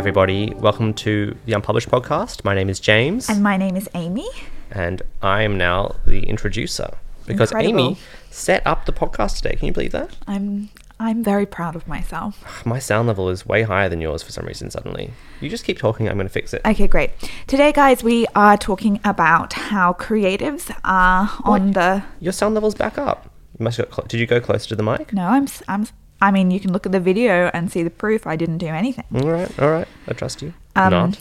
everybody. Welcome to the Unpublished podcast. My name is James, And my name is Amy. and I am now the introducer because Incredible. Amy set up the podcast today. Can you believe that? I'm I'm very proud of myself. My sound level is way higher than yours for some reason. Suddenly, you just keep talking. I'm going to fix it. Okay, great. Today, guys, we are talking about how creatives are on the. Your sound level's back up. You must got. Cl- Did you go closer to the mic? No, I'm I'm. I mean, you can look at the video and see the proof. I didn't do anything. All right, all right. I trust you. Um,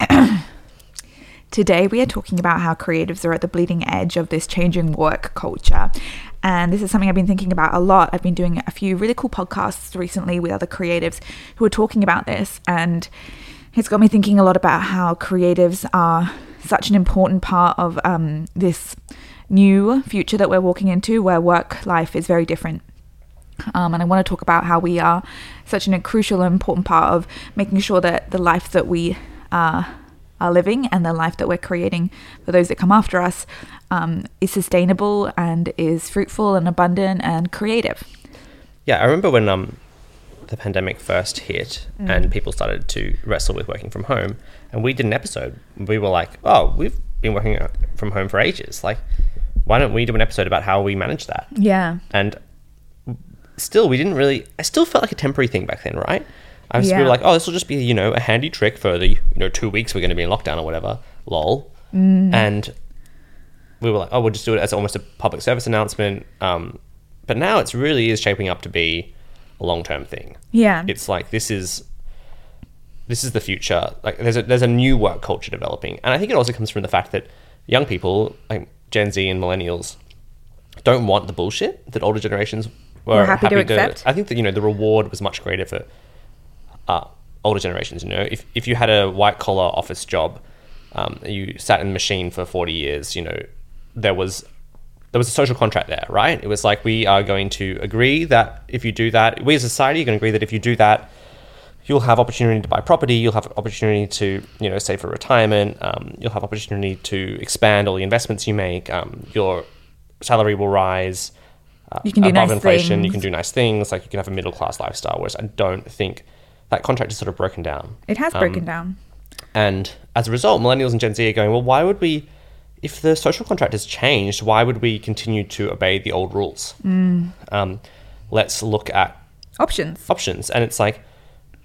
Not. Today, we are talking about how creatives are at the bleeding edge of this changing work culture. And this is something I've been thinking about a lot. I've been doing a few really cool podcasts recently with other creatives who are talking about this. And it's got me thinking a lot about how creatives are such an important part of um, this new future that we're walking into where work life is very different. Um, and I want to talk about how we are such an, a crucial and important part of making sure that the life that we uh, are living and the life that we're creating for those that come after us um, is sustainable and is fruitful and abundant and creative. Yeah, I remember when um the pandemic first hit Mm. and people started to wrestle with working from home, and we did an episode. We were like, "Oh, we've been working from home for ages. Like, why don't we do an episode about how we manage that?" Yeah. And still, we didn't really. I still felt like a temporary thing back then, right? I was we were like, "Oh, this will just be you know a handy trick for the you know two weeks we're going to be in lockdown or whatever." Lol. Mm. And we were like, "Oh, we'll just do it as almost a public service announcement." Um, but now it's really is shaping up to be a long term thing. Yeah. It's like this is this is the future. Like there's a there's a new work culture developing, and I think it also comes from the fact that young people like Gen Z and millennials don't want the bullshit that older generations were Were happy to accept. I think that you know the reward was much greater for uh, older generations. You know, if if you had a white collar office job, um, you sat in a machine for forty years. You know, there was there was a social contract there, right? It was like we are going to agree that if you do that, we as a society are going to agree that if you do that, you'll have opportunity to buy property, you'll have opportunity to you know save for retirement, um, you'll have opportunity to expand all the investments you make, um, your salary will rise. Uh, You can do above nice inflation. You can do nice things, like you can have a middle class lifestyle. Whereas I don't think that contract is sort of broken down. It has Um, broken down. And as a result, millennials and Gen Z are going, well, why would we, if the social contract has changed, why would we continue to obey the old rules? Mm. Um, let's look at Options. options. And it's like,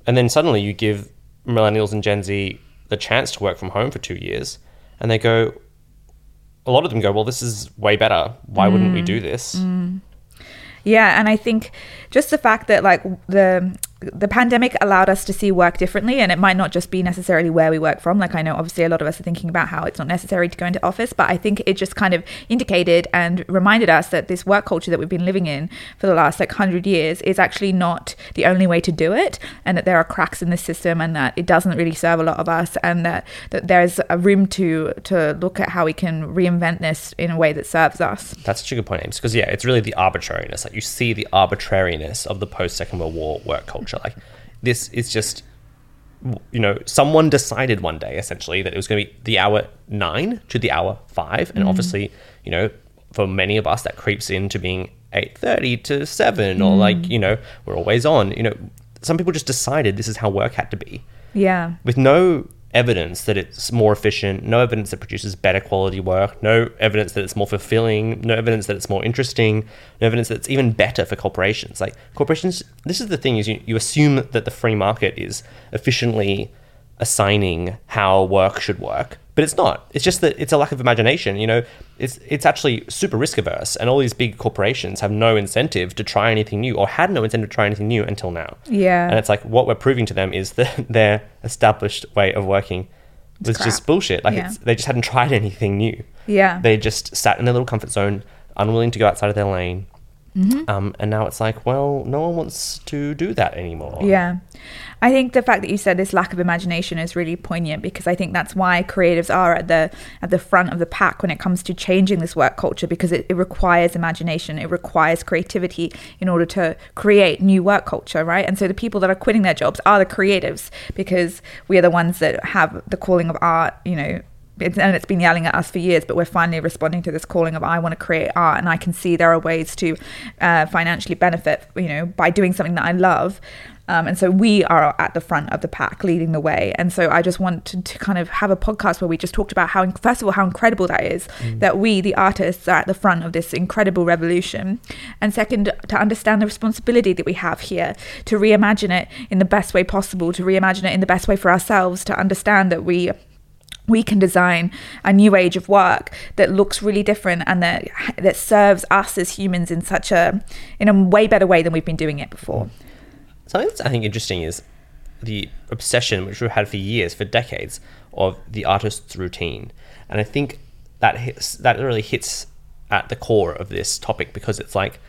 and then suddenly you give millennials and Gen Z the chance to work from home for two years, and they go, a lot of them go, well, this is way better. Why wouldn't Mm. we do this? Yeah, and I think just the fact that like the the pandemic allowed us to see work differently and it might not just be necessarily where we work from like i know obviously a lot of us are thinking about how it's not necessary to go into office but i think it just kind of indicated and reminded us that this work culture that we've been living in for the last like 100 years is actually not the only way to do it and that there are cracks in the system and that it doesn't really serve a lot of us and that, that there's a room to to look at how we can reinvent this in a way that serves us That's such a good point, Ames, because yeah, it's really the arbitrariness. Like you see the arbitrariness of the post Second World War work culture. Like this is just, you know, someone decided one day essentially that it was going to be the hour nine to the hour five, and mm-hmm. obviously, you know, for many of us that creeps into being eight thirty to seven, or mm-hmm. like you know, we're always on. You know, some people just decided this is how work had to be. Yeah. With no evidence that it's more efficient, no evidence that produces better quality work, no evidence that it's more fulfilling, no evidence that it's more interesting, no evidence that it's even better for corporations. Like corporations, this is the thing: is you, you assume that the free market is efficiently assigning how work should work, but it's not. It's just that it's a lack of imagination. You know, it's it's actually super risk averse, and all these big corporations have no incentive to try anything new, or had no incentive to try anything new until now. Yeah. and it's like what we're proving to them is that their established way of working was just bullshit. Like Yeah. it's, they just hadn't tried anything new. Yeah. They just sat in their little comfort zone, unwilling to go outside of their lane. Mm-hmm. Um, and now it's like, well, no one wants to do that anymore. Yeah. I think the fact that you said this lack of imagination is really poignant because I think that's why creatives are at the at the front of the pack when it comes to changing this work culture because it, it requires imagination, it requires creativity in order to create new work culture, right? And so the people that are quitting their jobs are the creatives because we are the ones that have the calling of art, you know, it's, and it's been yelling at us for years, but we're finally responding to this calling of I want to create art, and I can see there are ways to uh, financially benefit, you know, by doing something that I love. Um, and so we are at the front of the pack, leading the way. And so I just wanted to kind of have a podcast where we just talked about how, first of all, how incredible that is that we, the artists, are at the front of this incredible revolution. And second, to understand the responsibility that we have here to reimagine it in the best way possible, to reimagine it in the best way for ourselves, to understand that we we can design a new age of work that looks really different and that that serves us as humans in such a in a way better way than we've been doing it before. Something that's I think interesting is the obsession which we've had for years, for decades, of the artist's routine, and I think that hits that really hits at the core of this topic because it's like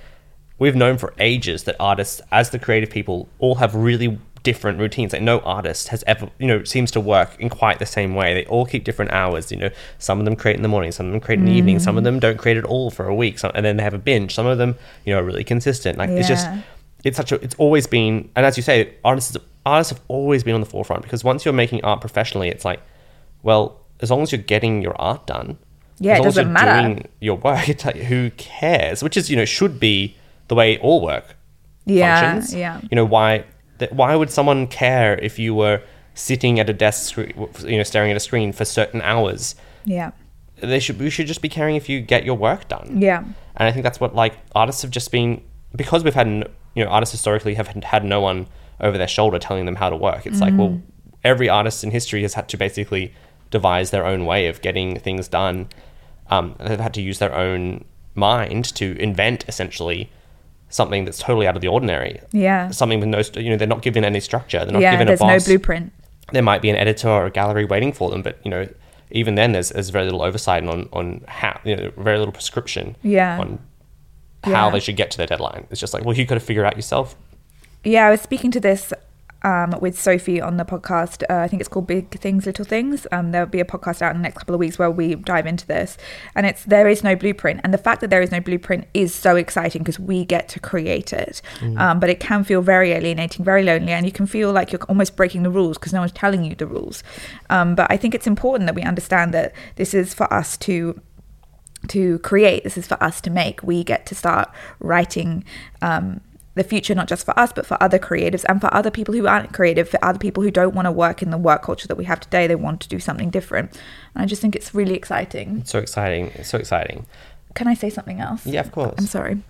we've known for ages that artists, as the creative people, all have really different routines. Like no artist has ever, you know, seems to work in quite the same way. They all keep different hours. You know, some of them create in the morning, some of them create in the evening, some of them don't create at all for a week, some, and then they have a binge. Some of them, you know, are really consistent. Like it's just, it's such a, it's always been, and as you say, artists artists have always been on the forefront because once you're making art professionally, it's like, well, as long as you're getting your art done, Yeah, as it long as doesn't you're matter. doing your work, it's like who cares? Which is, you know, should be the way all work Yeah, functions. yeah. You know why? That why would someone care if you were sitting at a desk, you know, staring at a screen for certain hours? Yeah. They should. We should just be caring if you get your work done. Yeah. And I think that's what like artists have just been because we've had you know artists historically have had no one over their shoulder telling them how to work. It's like well, every artist in history has had to basically devise their own way of getting things done. Um, they've had to use their own mind to invent essentially something that's totally out of the ordinary. Yeah. Something with no, you know, they're not given any structure. They're not yeah, given there's a boss no blueprint. there might be an editor or a gallery waiting for them, but you know, even then, there's, there's very little oversight on on how you know very little prescription Yeah. on how Yeah. they should get to their deadline. It's just like, well, you got to figure it out yourself. Yeah, I was speaking to this um, with Sophie on the podcast. Uh, I think it's called Big Things, Little Things. Um, there'll be a podcast out in the next couple of weeks where we dive into this. And it's there is no blueprint, and the fact that there is no blueprint is so exciting because we get to create it. Um, but it can feel very alienating, very lonely, and you can feel like you're almost breaking the rules because no one's telling you the rules. Um, but I think it's important that we understand that this is for us to to create. This is for us to make. We get to start writing um, the future, not just for us, but for other creatives and for other people who aren't creative, for other people who don't want to work in the work culture that we have today. They want to do something different. And I just think it's really exciting. It's so exciting. It's so exciting. Can I say something else? Yeah, of course. I'm sorry.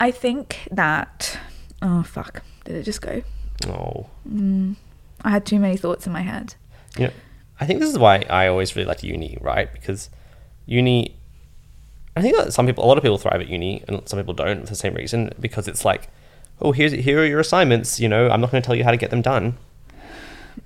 I think that. Oh, fuck. Did it just go? Oh, mm. I had too many thoughts in my head. you know, I think this is why I always really liked uni, right? Because uni, I think that some people, a lot of people thrive at uni, and some people don't for the same reason. Because it's like, oh, here's here are your assignments. You know, I'm not going to tell you how to get them done.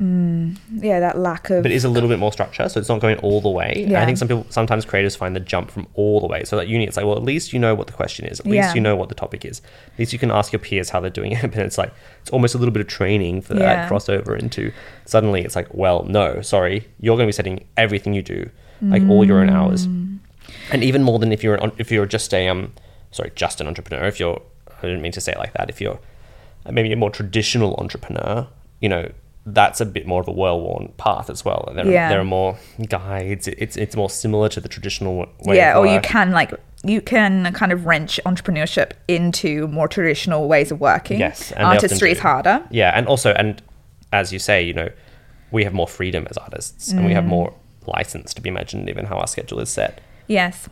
Yeah, that lack of. but it is a little bit more structure, so it's not going all the way. And Yeah. I think some people, sometimes creators find the jump from all the way. So at uni, it's like, well, at least you know what the question is. At least Yeah. you know what the topic is. At least you can ask your peers how they're doing it. But it's like, it's almost a little bit of training for Yeah. that crossover into suddenly it's like, well, no, sorry, you're going to be setting everything you do, like all your own hours, Mm. and even more than if you're an, if you're just a um, sorry, just an entrepreneur. If you're, I didn't mean to say it like that. If you're maybe a more traditional entrepreneur, you know, that's a bit more of a well-worn path as well. There, Yeah. are, there are more guides. It's it's more similar to the traditional way. yeah, or you can like you can kind of wrench entrepreneurship into more traditional ways of working. Yes, artistry is harder. Yeah, and also, and as you say, you know, we have more freedom as artists, and we Mm. have more license to be imaginative in how our schedule is set. Yes,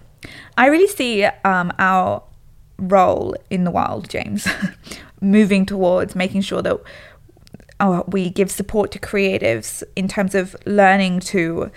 I really see um, our role in the world, James, moving towards making sure that uh, we give support to creatives in terms of learning to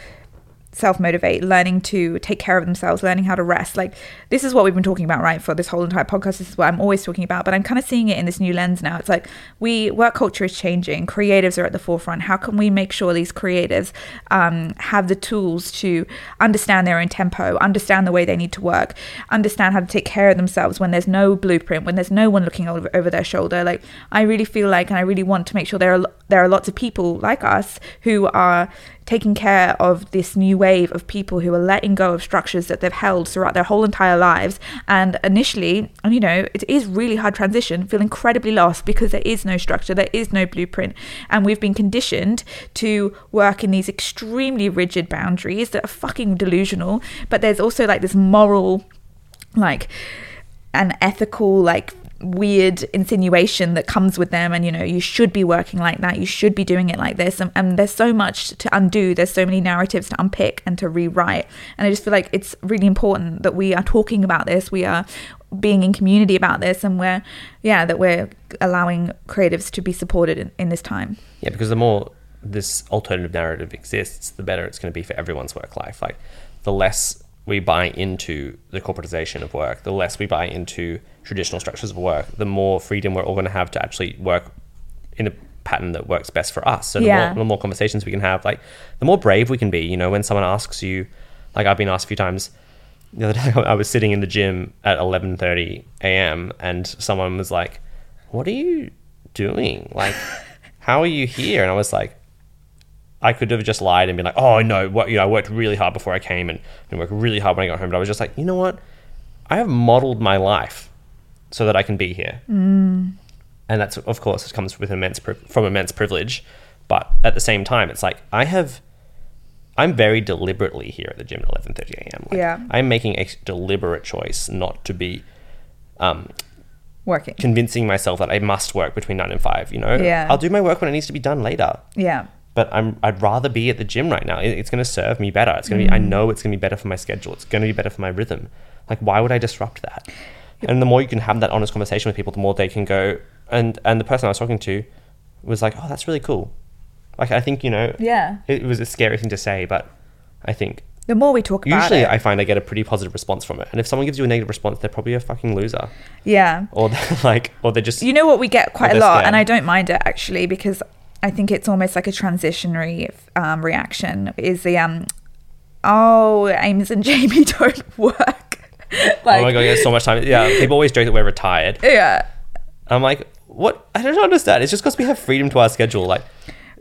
self motivate, learning to take care of themselves, learning how to rest. Like, this is what we've been talking about, right, for this whole entire podcast. This is what I'm always talking about, but I'm kind of seeing it in this new lens now. It's like we, work culture is changing, creatives are at the forefront. How can we make sure these creatives um, have the tools to understand their own tempo, understand the way they need to work, understand how to take care of themselves when there's no blueprint, when there's no one looking over, over their shoulder? Like, I really feel like, and I really want to make sure there are, there are lots of people like us who are taking care of this new wave of people who are letting go of structures that they've held throughout their whole entire lives. And initially, and you know, it is really hard transition, feel incredibly lost because there is no structure, there is no blueprint. And we've been conditioned to work in these extremely rigid boundaries that are fucking delusional. But there's also like this moral, like, an ethical, like, weird insinuation that comes with them and you know you should be working like that you should be doing it like this and, and there's so much to undo there's so many narratives to unpick and to rewrite and i just feel like it's really important that we are talking about this we are being in community about this and we're yeah that we're allowing creatives to be supported in, in this time Yeah, because the more this alternative narrative exists, the better it's going to be for everyone's work life. Like, the less we buy into the corporatization of work, the less we buy into traditional structures of work, the more freedom we're all going to have to actually work in a pattern that works best for us. So the, Yeah. more, the more conversations we can have, like, the more brave we can be. You know, when someone asks you, like I've been asked a few times. The other day, I was sitting in the gym at 11:30 a.m. and someone was like, "What are you doing? Like, how are you here?" And I was like, I could have just lied and been like, "Oh no, what you know, I worked really hard before I came and, and worked really hard when I got home." But I was just like, you know what? I have modeled my life so that I can be here, mm. and that's of course it comes with immense pri- from immense privilege. But at the same time, it's like I have. I'm very deliberately here at the gym at 11:30 a.m. Like, Yeah. I'm making a deliberate choice not to be um, working convincing myself that I must work between nine and five. You know, Yeah. I'll do my work when it needs to be done later yeah but I'm I'd rather be at the gym right now. It- It's going to serve me better. It's going to be I Mm. know it's going to be better for my schedule. It's going to be better for my rhythm. Like why would I disrupt that? And the more you can have that honest conversation with people, the more they can go. And and the person I was talking to was like, "Oh, that's really cool." Like I think you know, yeah it, it was a scary thing to say, but I think the more we talk about it. usually it I find I get a pretty positive response from it. And if someone gives you a negative response, they're probably a fucking loser, yeah or they're like, or they're just You know what we get quite a lot, scared. and I don't mind it actually because I think it's almost like a transitionary um, reaction. Is the um, oh, Ames and Jamie don't work. like, oh my god, yeah, so much time. Yeah, people always joke that we're retired. yeah. I'm like, what? I don't understand. It's just because we have freedom to our schedule. Like,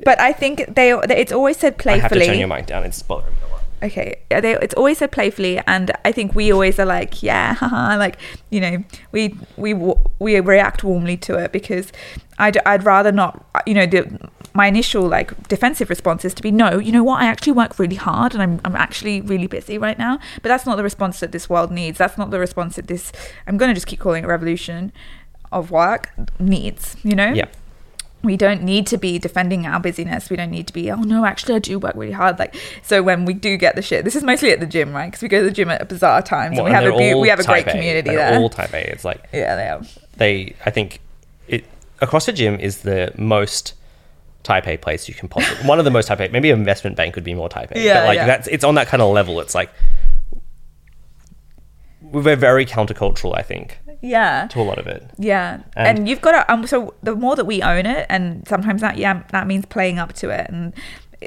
But I think they it's always said playfully. I have to turn your mic down. It's bothering me. Okay they, it's always said playfully and i think we always are like yeah haha, like you know we we we react warmly to it because i'd, I'd rather not you know the my initial like defensive response is to be no you know what? I actually work really hard and i'm, I'm actually really busy right now. But that's not the response that this world needs. That's not the response that this i'm going to just keep calling it revolution of work needs you know? Yeah. We don't need to be defending our busyness. We don't need to be, oh no, actually, I do work really hard. Like, so when we do get the shit, this is mostly at the gym, right? Because we go to the gym at bizarre times Well, and we have a they're beau- all we have a great A. community They're there. all type A. It's like yeah, they are. they. I think it across the gym is the most type A place you can possibly. one of the most type A. Maybe an investment bank would be more type A. Yeah, but like yeah. that's it's on that kind of level. It's like we're very countercultural. I think Yeah. to a lot of it. Yeah, and, And- you've got to. Um, so the more that we own it, and sometimes that yeah, that means playing up to it, and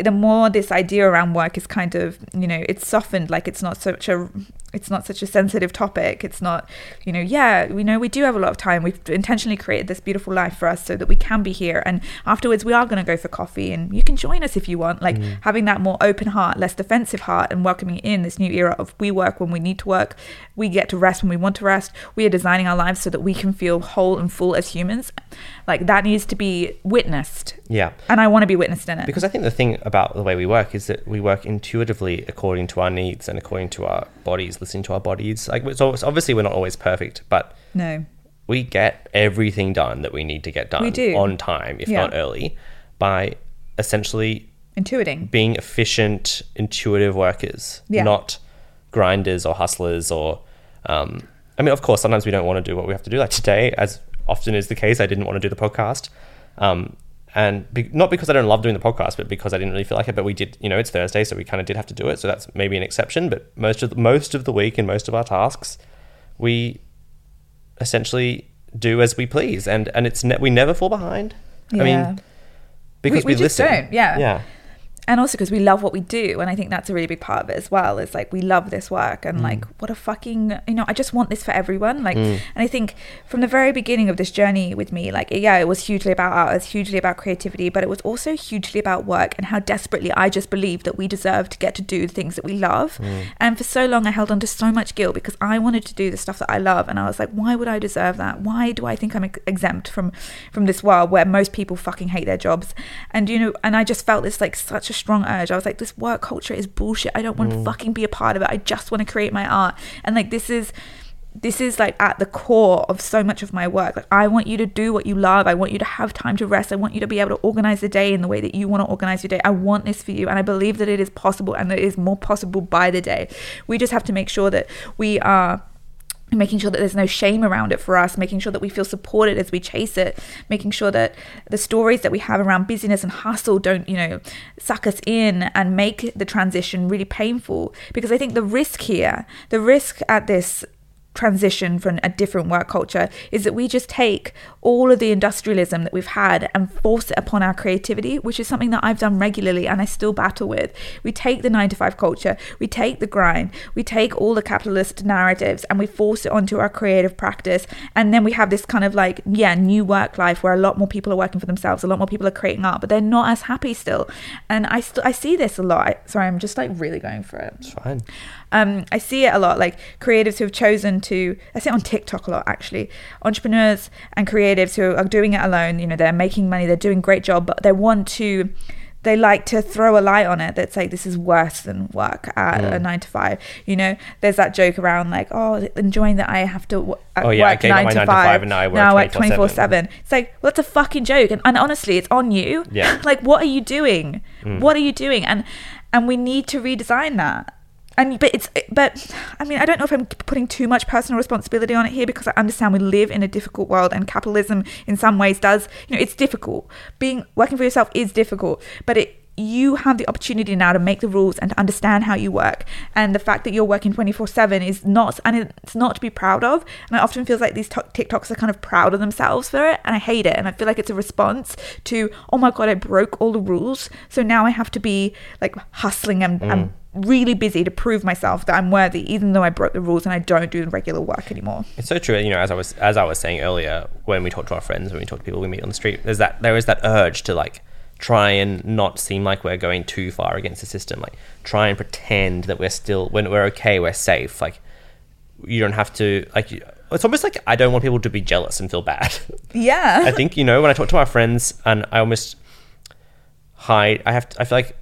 the more this idea around work is kind of you know it's softened. Like it's not such a it's not such a sensitive topic. It's not you know yeah we know we do have a lot of time. We've intentionally created this beautiful life for us so that we can be here, and afterwards we are going to go for coffee, and you can join us if you want. Like mm. having that more open heart, less defensive heart, and welcoming in this new era of we work when we need to work, we get to rest when we want to rest. We are designing our lives so that we can feel whole and full as humans. Like that needs to be witnessed, Yeah. and I want to be witnessed in it. Because I think the thing about the way we work is that we work intuitively according to our needs and according to our bodies, listening to our bodies. Like, so so obviously we're not always perfect, but no, we get everything done that we need to get done We do. on time, if Yeah. not early, by essentially intuiting. being efficient, intuitive workers, Yeah. not grinders or hustlers or. Um, I mean, of course, sometimes we don't want to do what we have to do. Like today, as often is the case, I didn't want to do the podcast. Um, and be- not because I don't love doing the podcast, but because I didn't really feel like it. But we did, you know, it's Thursday, so we kind of did have to do it. So that's maybe an exception. But most of the, most of the week and most of our tasks, we essentially do as we please, and and it's ne- we never fall behind. I mean, because We- we, we just listen. don't, yeah. yeah. And also because we love what we do and i think that's a really big part of it as well is like we love this work and mm. like what a fucking you know i just want this for everyone like mm. and i think from the very beginning of this journey with me like yeah it was hugely about art it was hugely about creativity but it was also hugely about work and how desperately i just believed that we deserve to get to do the things that we love. Mm. And for so long i held on to so much guilt because i wanted to do the stuff that i love and i was like why would i deserve that? Why do i think i'm ex- exempt from from this world where most people fucking hate their jobs? And you know and i just felt this like such a strong urge i was like this work culture is bullshit i don't want to mm. fucking be a part of it i just want to create my art and like this is this is like at the core of so much of my work. Like I want you to do what you love. I want you to have time to rest. I want you to be able to organize the day in the way that you want to organize your day. I want this for you and I believe that it is possible and that it is more possible by the day. We just have to make sure that we are making sure that there's no shame around it for us, making sure that we feel supported as we chase it, making sure that the stories that we have around busyness and hustle don't, you know, suck us in and make the transition really painful. Because I think the risk here, the risk at this transition from a different work culture is that we just take all of the industrialism that we've had and force it upon our creativity, which is something that I've done regularly and I still battle with. We take the nine to five culture, we take the grind, we take all the capitalist narratives and we force it onto our creative practice. And then we have this kind of like, yeah, new work life where a lot more people are working for themselves, a lot more people are creating art, but they're not as happy still. And I I see this a lot. Sorry, I'm just like really going for it. It's fine. Um, I see it a lot, like creatives who have chosen to, I see it on TikTok a lot actually. Entrepreneurs and creatives who are doing it alone, you know, they're making money, they're doing great job, but they want to, they like to throw a light on it that's like, this is worse than work at Mm. a nine to five. You know, there's that joke around like, oh, enjoying that I have to w- uh, Oh, yeah, work nine my to nine to five, five and now I work now at 24/7. 24 7. It's like, well, that's a fucking joke. And, and honestly, it's on you. Yeah. like, what are you doing? Mm. What are you doing? And, and we need to redesign that and but it's but i mean i don't know if i'm putting too much personal responsibility on it here because i understand we live in a difficult world and capitalism in some ways does you know it's difficult. Being working for yourself is difficult but it you have the opportunity now to make the rules and to understand how you work. And the fact that you're working 24-7 is not and it's not to be proud of. And i often feels like these tok- tiktoks are kind of proud of themselves for it and i hate it. And i feel like it's a response to oh my god i broke all the rules. So now i have to be like hustling and, and mm. Really busy to prove myself that I'm worthy, even though I broke the rules and I don't do the regular work anymore. It's so true. You know, as I was as I was saying earlier, when we talk to our friends, when we talk to people we meet on the street, there's that there is that urge to like try and not seem like we're going too far against the system. Like try and pretend that we're still when we're okay, we're safe. Like you don't have to like. you- It's almost like I don't want people to be jealous and feel bad. Yeah. I think you know when I talk to my friends and I almost hide. I have. To, I feel like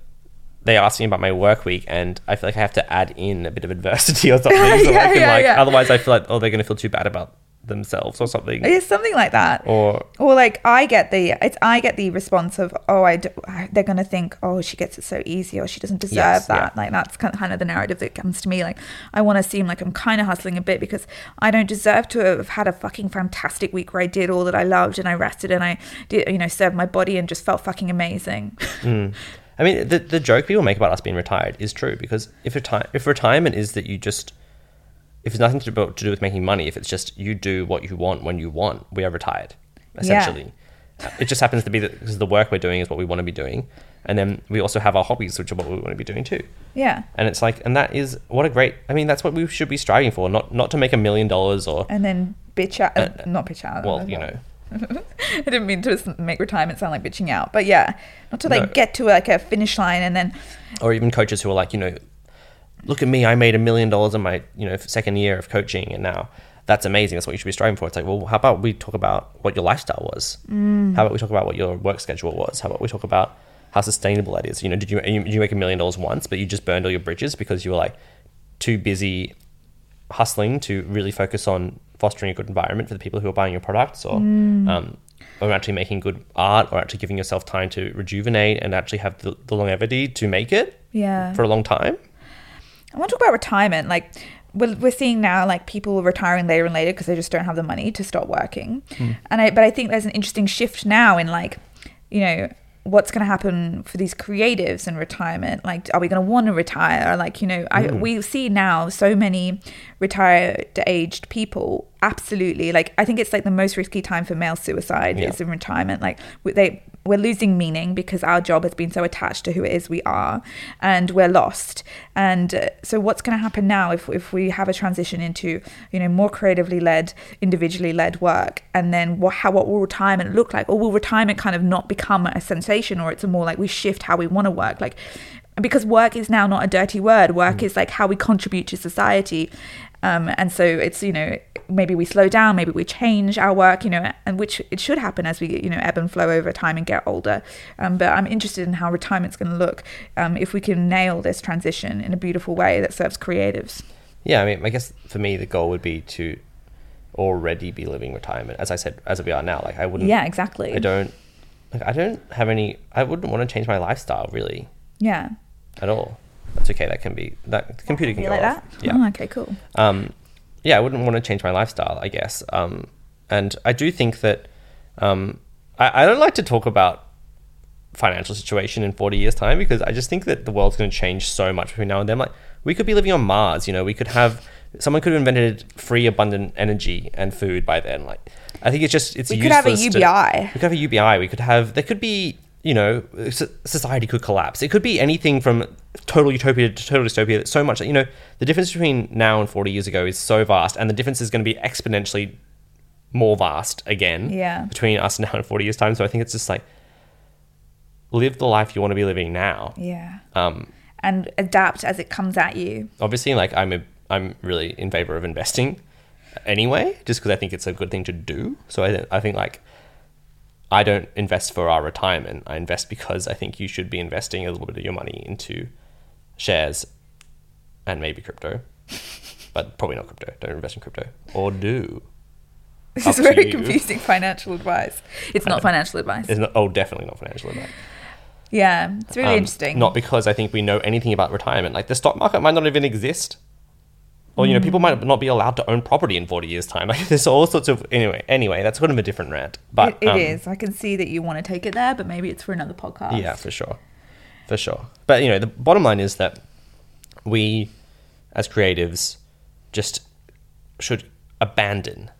they ask me about my work week, and I feel like I have to add in a bit of adversity or something. so Yeah, I can, yeah, like, yeah. Otherwise, I feel like oh, they're going to feel too bad about themselves or something. it's something like that. Or Or like I get the it's I get the response of oh I do, they're gonna think oh she gets it so easy or she doesn't deserve Yes, that yeah. like that's kind of, kind of the narrative that comes to me like I want to seem like I'm kind of hustling a bit because I don't deserve to have had a fucking fantastic week where I did all that I loved and I rested and I did you know served my body and just felt fucking amazing Mm. I mean, the the joke people make about us being retired is true because if reti- if retirement is that you just if it's nothing to do, to do with making money, if it's just you do what you want when you want, we are retired essentially. It just happens to be that because the work we're doing is what we want to be doing, and then we also have our hobbies, which are what we want to be doing too. yeah And it's like, and that is what a great. I mean, that's what we should be striving for, not not to make a million dollars or and then bitch out uh, not bitch out well, you know, I didn't mean to make retirement sound like bitching out, but yeah, not like No. get to like a finish line and then or even coaches who are like, you know, look at me, I made a million dollars in my you know second year of coaching, and now that's amazing. That's what you should be striving for. It's like, well, how about we talk about what your lifestyle was? Mm. How about we talk about what your work schedule was? How about we talk about how sustainable that is? You know, did you you- did you make a million dollars once, but you just burned all your bridges because you were like too busy hustling to really focus on fostering a good environment for the people who are buying your products, or um, or actually making good art, or actually giving yourself time to rejuvenate and actually have the, the longevity to make it yeah. for a long time. I want to talk about retirement. Like we're, we're seeing now, like people retiring later and later because they just don't have the money to stop working. And I, but I think there's an interesting shift now in like, you know, what's going to happen for these creatives in retirement? Like, are we going to want to retire? Like, you know, I mm. we see now so many retired aged people. Absolutely, like I think it's like the most risky time for male suicide Yeah. is in retirement. Like they we're losing meaning because our job has been so attached to who it is we are and we're lost. And uh, so what's going to happen now if, if we have a transition into you know more creatively led individually led work? And then what how what will retirement look like? Or will retirement kind of not become a sensation or it's a more like we shift how we want to work? Like because work is now not a dirty word. Work is like how we contribute to society um, and so it's you know maybe we slow down maybe we change our work you know and which it should happen as we you know ebb and flow over time and get older um, but i'm interested in how retirement's going to look um, if we can nail this transition in a beautiful way that serves creatives Yeah, I mean, I guess for me the goal would be to already be living retirement. As I said, as we are now, like I wouldn't. Yeah, exactly. I don't. Like I don't have any. I wouldn't want to change my lifestyle really Yeah. at all. That's okay. That can be that the computer can You go like off. that? Yeah. Oh, okay, cool. um, yeah, I wouldn't want to change my lifestyle, I guess. Um, and I do think that um, I, I don't like to talk about financial situation in 40 years time because I just think that the world's going to change so much between now and then. Like we could be living on Mars, you know, we could have someone could have invented free abundant energy and food by then. Like I think it's just it's We could have a useless to- UBI. we could have a UBI. We could have there could be you know society could collapse. It could be anything from total utopia to total dystopia. That's so much. that You know the difference between now and forty years ago is so vast, and the difference is going to be exponentially more vast again. Yeah. Between us now and forty years time. So I think it's just like live the life you want to be living now. Yeah. Um, And adapt as it comes at you. obviously, like I'm a I'm really in favor of investing anyway, just because I think it's a good thing to do. So I I think like I don't invest for our retirement. I invest because I think you should be investing a little bit of your money into shares and maybe crypto, but probably not crypto. Don't invest in crypto or do. This Up is very confusing financial advice. It's not financial advice. It's not, oh, definitely not financial advice. Yeah, it's really Um, interesting. Not because I think we know anything about retirement. Like the stock market might not even exist. Or you know, people might not be allowed to own property in forty years' time. Like there's all sorts of anyway. Anyway, that's kind of a different rant. But it, it um, is. I can see that you want to take it there, but maybe it's for another podcast. Yeah, for sure, for sure. But you know, the bottom line is that we, as creatives, just should abandon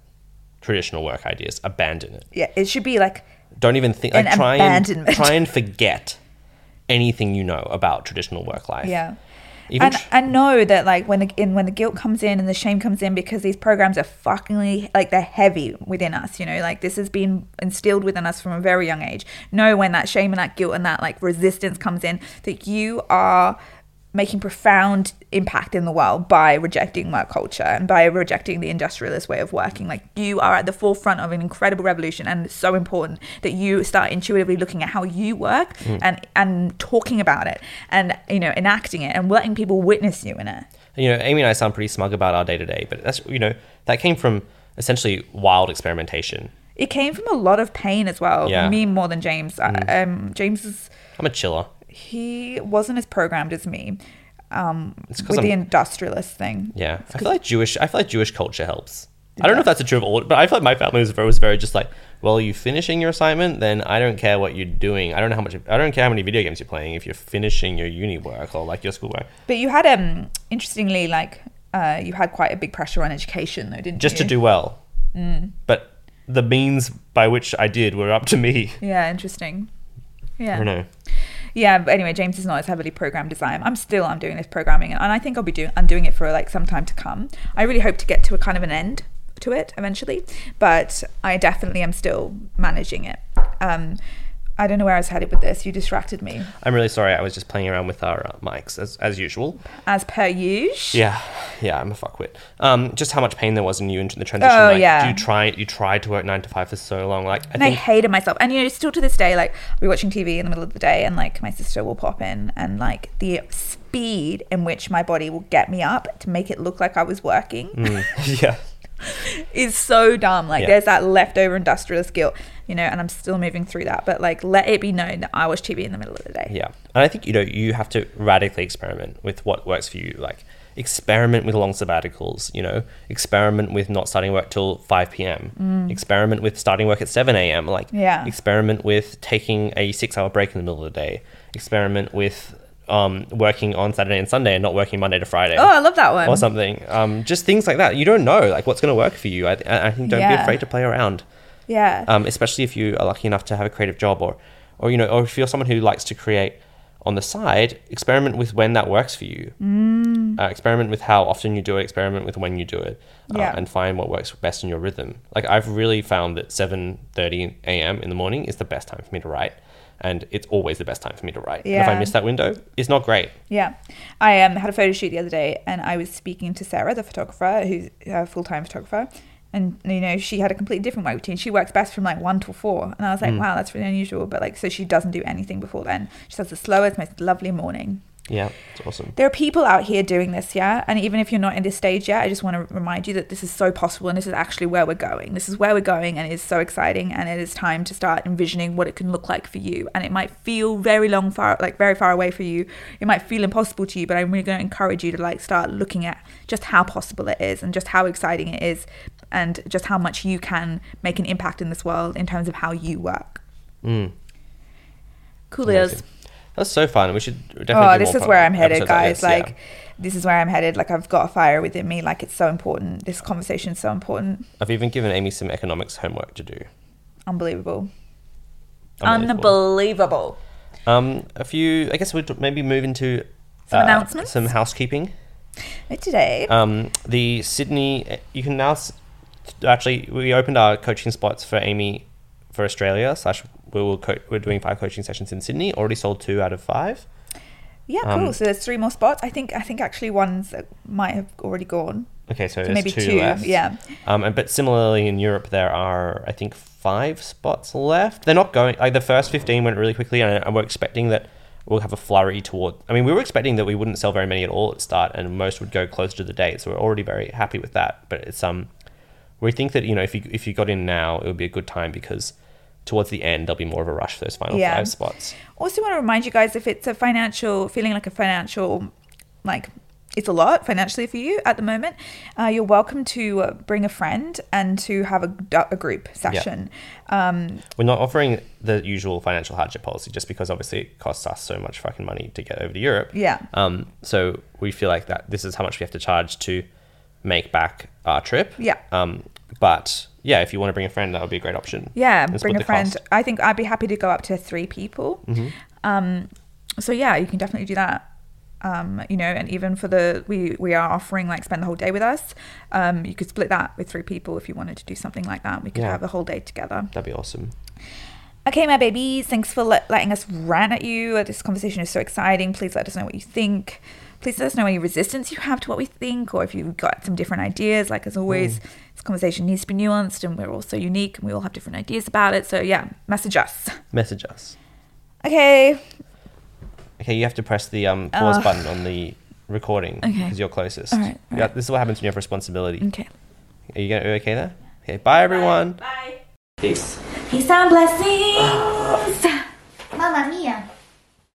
traditional work ideas. Abandon it. Yeah, it should be like Don't even think. An Like try and abandonment. try and forget anything you know about traditional work life. yeah. Even and I know that like when the in when the guilt comes in and the shame comes in because these programs are fucking like they're heavy within us, you know, like this has been instilled within us from a very young age. Know when that shame and that guilt and that like resistance comes in that you are making profound impact in the world by rejecting work culture and by rejecting the industrialist way of working. Like you are at the forefront of an incredible revolution and it's so important that you start intuitively looking at how you work and and talking about it and you know enacting it and letting people witness you in it. you know, Amy and I sound pretty smug about our day to day, but that's you know that came from essentially wild experimentation. It came from a lot of pain as well. Yeah. Me more than James. I Um, James is I'm a chiller. He wasn't as programmed as me um, It's with 'cause the I'm- industrialist thing. Yeah, I feel like Jewish. I feel like Jewish culture helps. I don't know if that's a true of all, but I feel like my family was very, was very just like, well, you finishing your assignment, then I don't care what you're doing. I don't know how much. I don't care how many video games you're playing. If you're finishing your uni work or like your school work. But you had um interestingly like uh, you had quite a big pressure on education though, didn't just you? Just to do well. But the means by which I did were up to me. Yeah, interesting. Yeah. I don't know. Yeah, but anyway, James is not as heavily programmed as I am. I'm still I'm doing this programming, and I think I'll be doing I'm doing it for like some time to come. I really hope to get to a kind of an end to it eventually, but I definitely am still managing it. Um, I don't know where I was headed with this. You distracted me, I'm really sorry. I was just playing around with our uh, mics as as usual. as per usual. Yeah, yeah, I'm a fuckwit. Um, just how much pain there was in you in the transition. Oh, like, yeah. You tried, you tried to work nine to five for so long. Like, I And I hated myself. And you know, still to this day, like I'll be watching TV in the middle of the day, and like my sister will pop in, and like the speed in which my body will get me up to make it look like I was working. Mm, yeah, is so dumb. Like Yeah. there's that leftover industrialist guilt, you know, and I'm still moving through that. But like let it be known that I was chibi in the middle of the day. yeah. And I think you know you have to radically experiment with what works for you. Like, experiment with long sabbaticals. You know, experiment with not starting work till five p.m. Experiment with starting work at seven a.m. Like, Mm. Yeah. Experiment with taking a six-hour break in the middle of the day. Experiment with um, working on Saturday and Sunday and not working Monday to Friday. Oh, I love that one. or something. Um, just things like that. You don't know like what's going to work for you. I, I think don't be afraid to play around. Yeah. Um, especially if you are lucky enough to have a creative job, or, or you know, or if you're someone who likes to create on the side, experiment with when that works for you. Mm. Uh, experiment with how often you do it. Experiment with when you do it, uh, Yeah. and find what works best in your rhythm. Like I've really found that seven thirty a.m. in the morning is the best time for me to write. And it's always the best time for me to write. And if I miss that window, it's not great. Yeah, I um, had a photo shoot the other day, and I was speaking to Sarah, the photographer, who's a full time photographer, and you know she had a completely different work routine. She works best from like one till four, and I was like, wow, that's really unusual. But like, so she doesn't do anything before then. She has the slowest, most lovely morning. Yeah, it's awesome. There are people out here doing this, yeah. And even if you're not in this stage yet, I just want to remind you that this is so possible and this is actually where we're going. This is where we're going and it is so exciting and it is time to start envisioning what it can look like for you. And it might feel very long far like very far away for you. It might feel impossible to you, but I'm really going to encourage you to like start looking at just how possible it is and just how exciting it is and just how much you can make an impact in this world in terms of how you work. Mm, Cool amazing. Is. That's so fun. We should definitely. Oh, do this more is where I'm headed, episodes like guys. this, Like, yeah. this is where I'm headed. Like, I've got a fire within me. Like, it's so important. This conversation is so important. I've even given Amy some economics homework to do. Unbelievable. Unbelievable. Unbelievable. Um, a few. I guess we'd maybe move into Some announcements? some housekeeping. Today, Um, the Sydney. You can now s- actually we opened our coaching spots for Amy for Australia. Slash, we will co- we're doing five coaching sessions in Sydney. Already sold two out of five. yeah, um, cool. So there's three more spots. I think. I think actually ones that might have already gone. Okay, so, So maybe two, two. left. Yeah. Um, and, but similarly in Europe, there are I think five spots left. They're not going like the first fifteen went really quickly, and, and we're expecting that we'll have a flurry toward. I mean, we were expecting that we wouldn't sell very many at all at start, and most would go closer to the date. So we're already very happy with that. But it's um, we think that you know if you if you got in now, it would be a good time because towards the end there'll be more of a rush for those final Yeah. five spots. Also, want to remind you guys if it's a financial feeling like a financial like it's a lot financially for you at the moment, uh, you're welcome to uh, bring a friend and to have a, a group session. Um, We're not offering the usual financial hardship policy just because obviously it costs us so much fucking money to get over to Europe. Yeah. Um, so we feel like that this is how much we have to charge to make back our trip. Yeah. Um, but yeah, if you want to bring a friend, that would be a great option. Yeah, And bring a friend. cost. I think I'd be happy to go up to three people. Mm-hmm. Um, so yeah, you can definitely do that. Um, you know, and even for the we we are offering like spend the whole day with us. Um, you could split that with three people if you wanted to do something like that. We could Yeah. have a whole day together. That'd be awesome. Okay, my babies, thanks for let, letting us rant at you. This conversation is so exciting. Please let us know what you think. Please let us know any resistance you have to what we think, or if you've got some different ideas. Like as always, this conversation needs to be nuanced, and we're all so unique, and we all have different ideas about it. So yeah, message us. Message us. Okay, Okay, you have to press the um, pause Ugh. button on the recording Okay. because you're closest. All right, all Yeah, right. this is what happens when you have responsibility. okay. Are you gonna, are you okay there? Okay, bye everyone. Bye. Peace. Peace and blessings.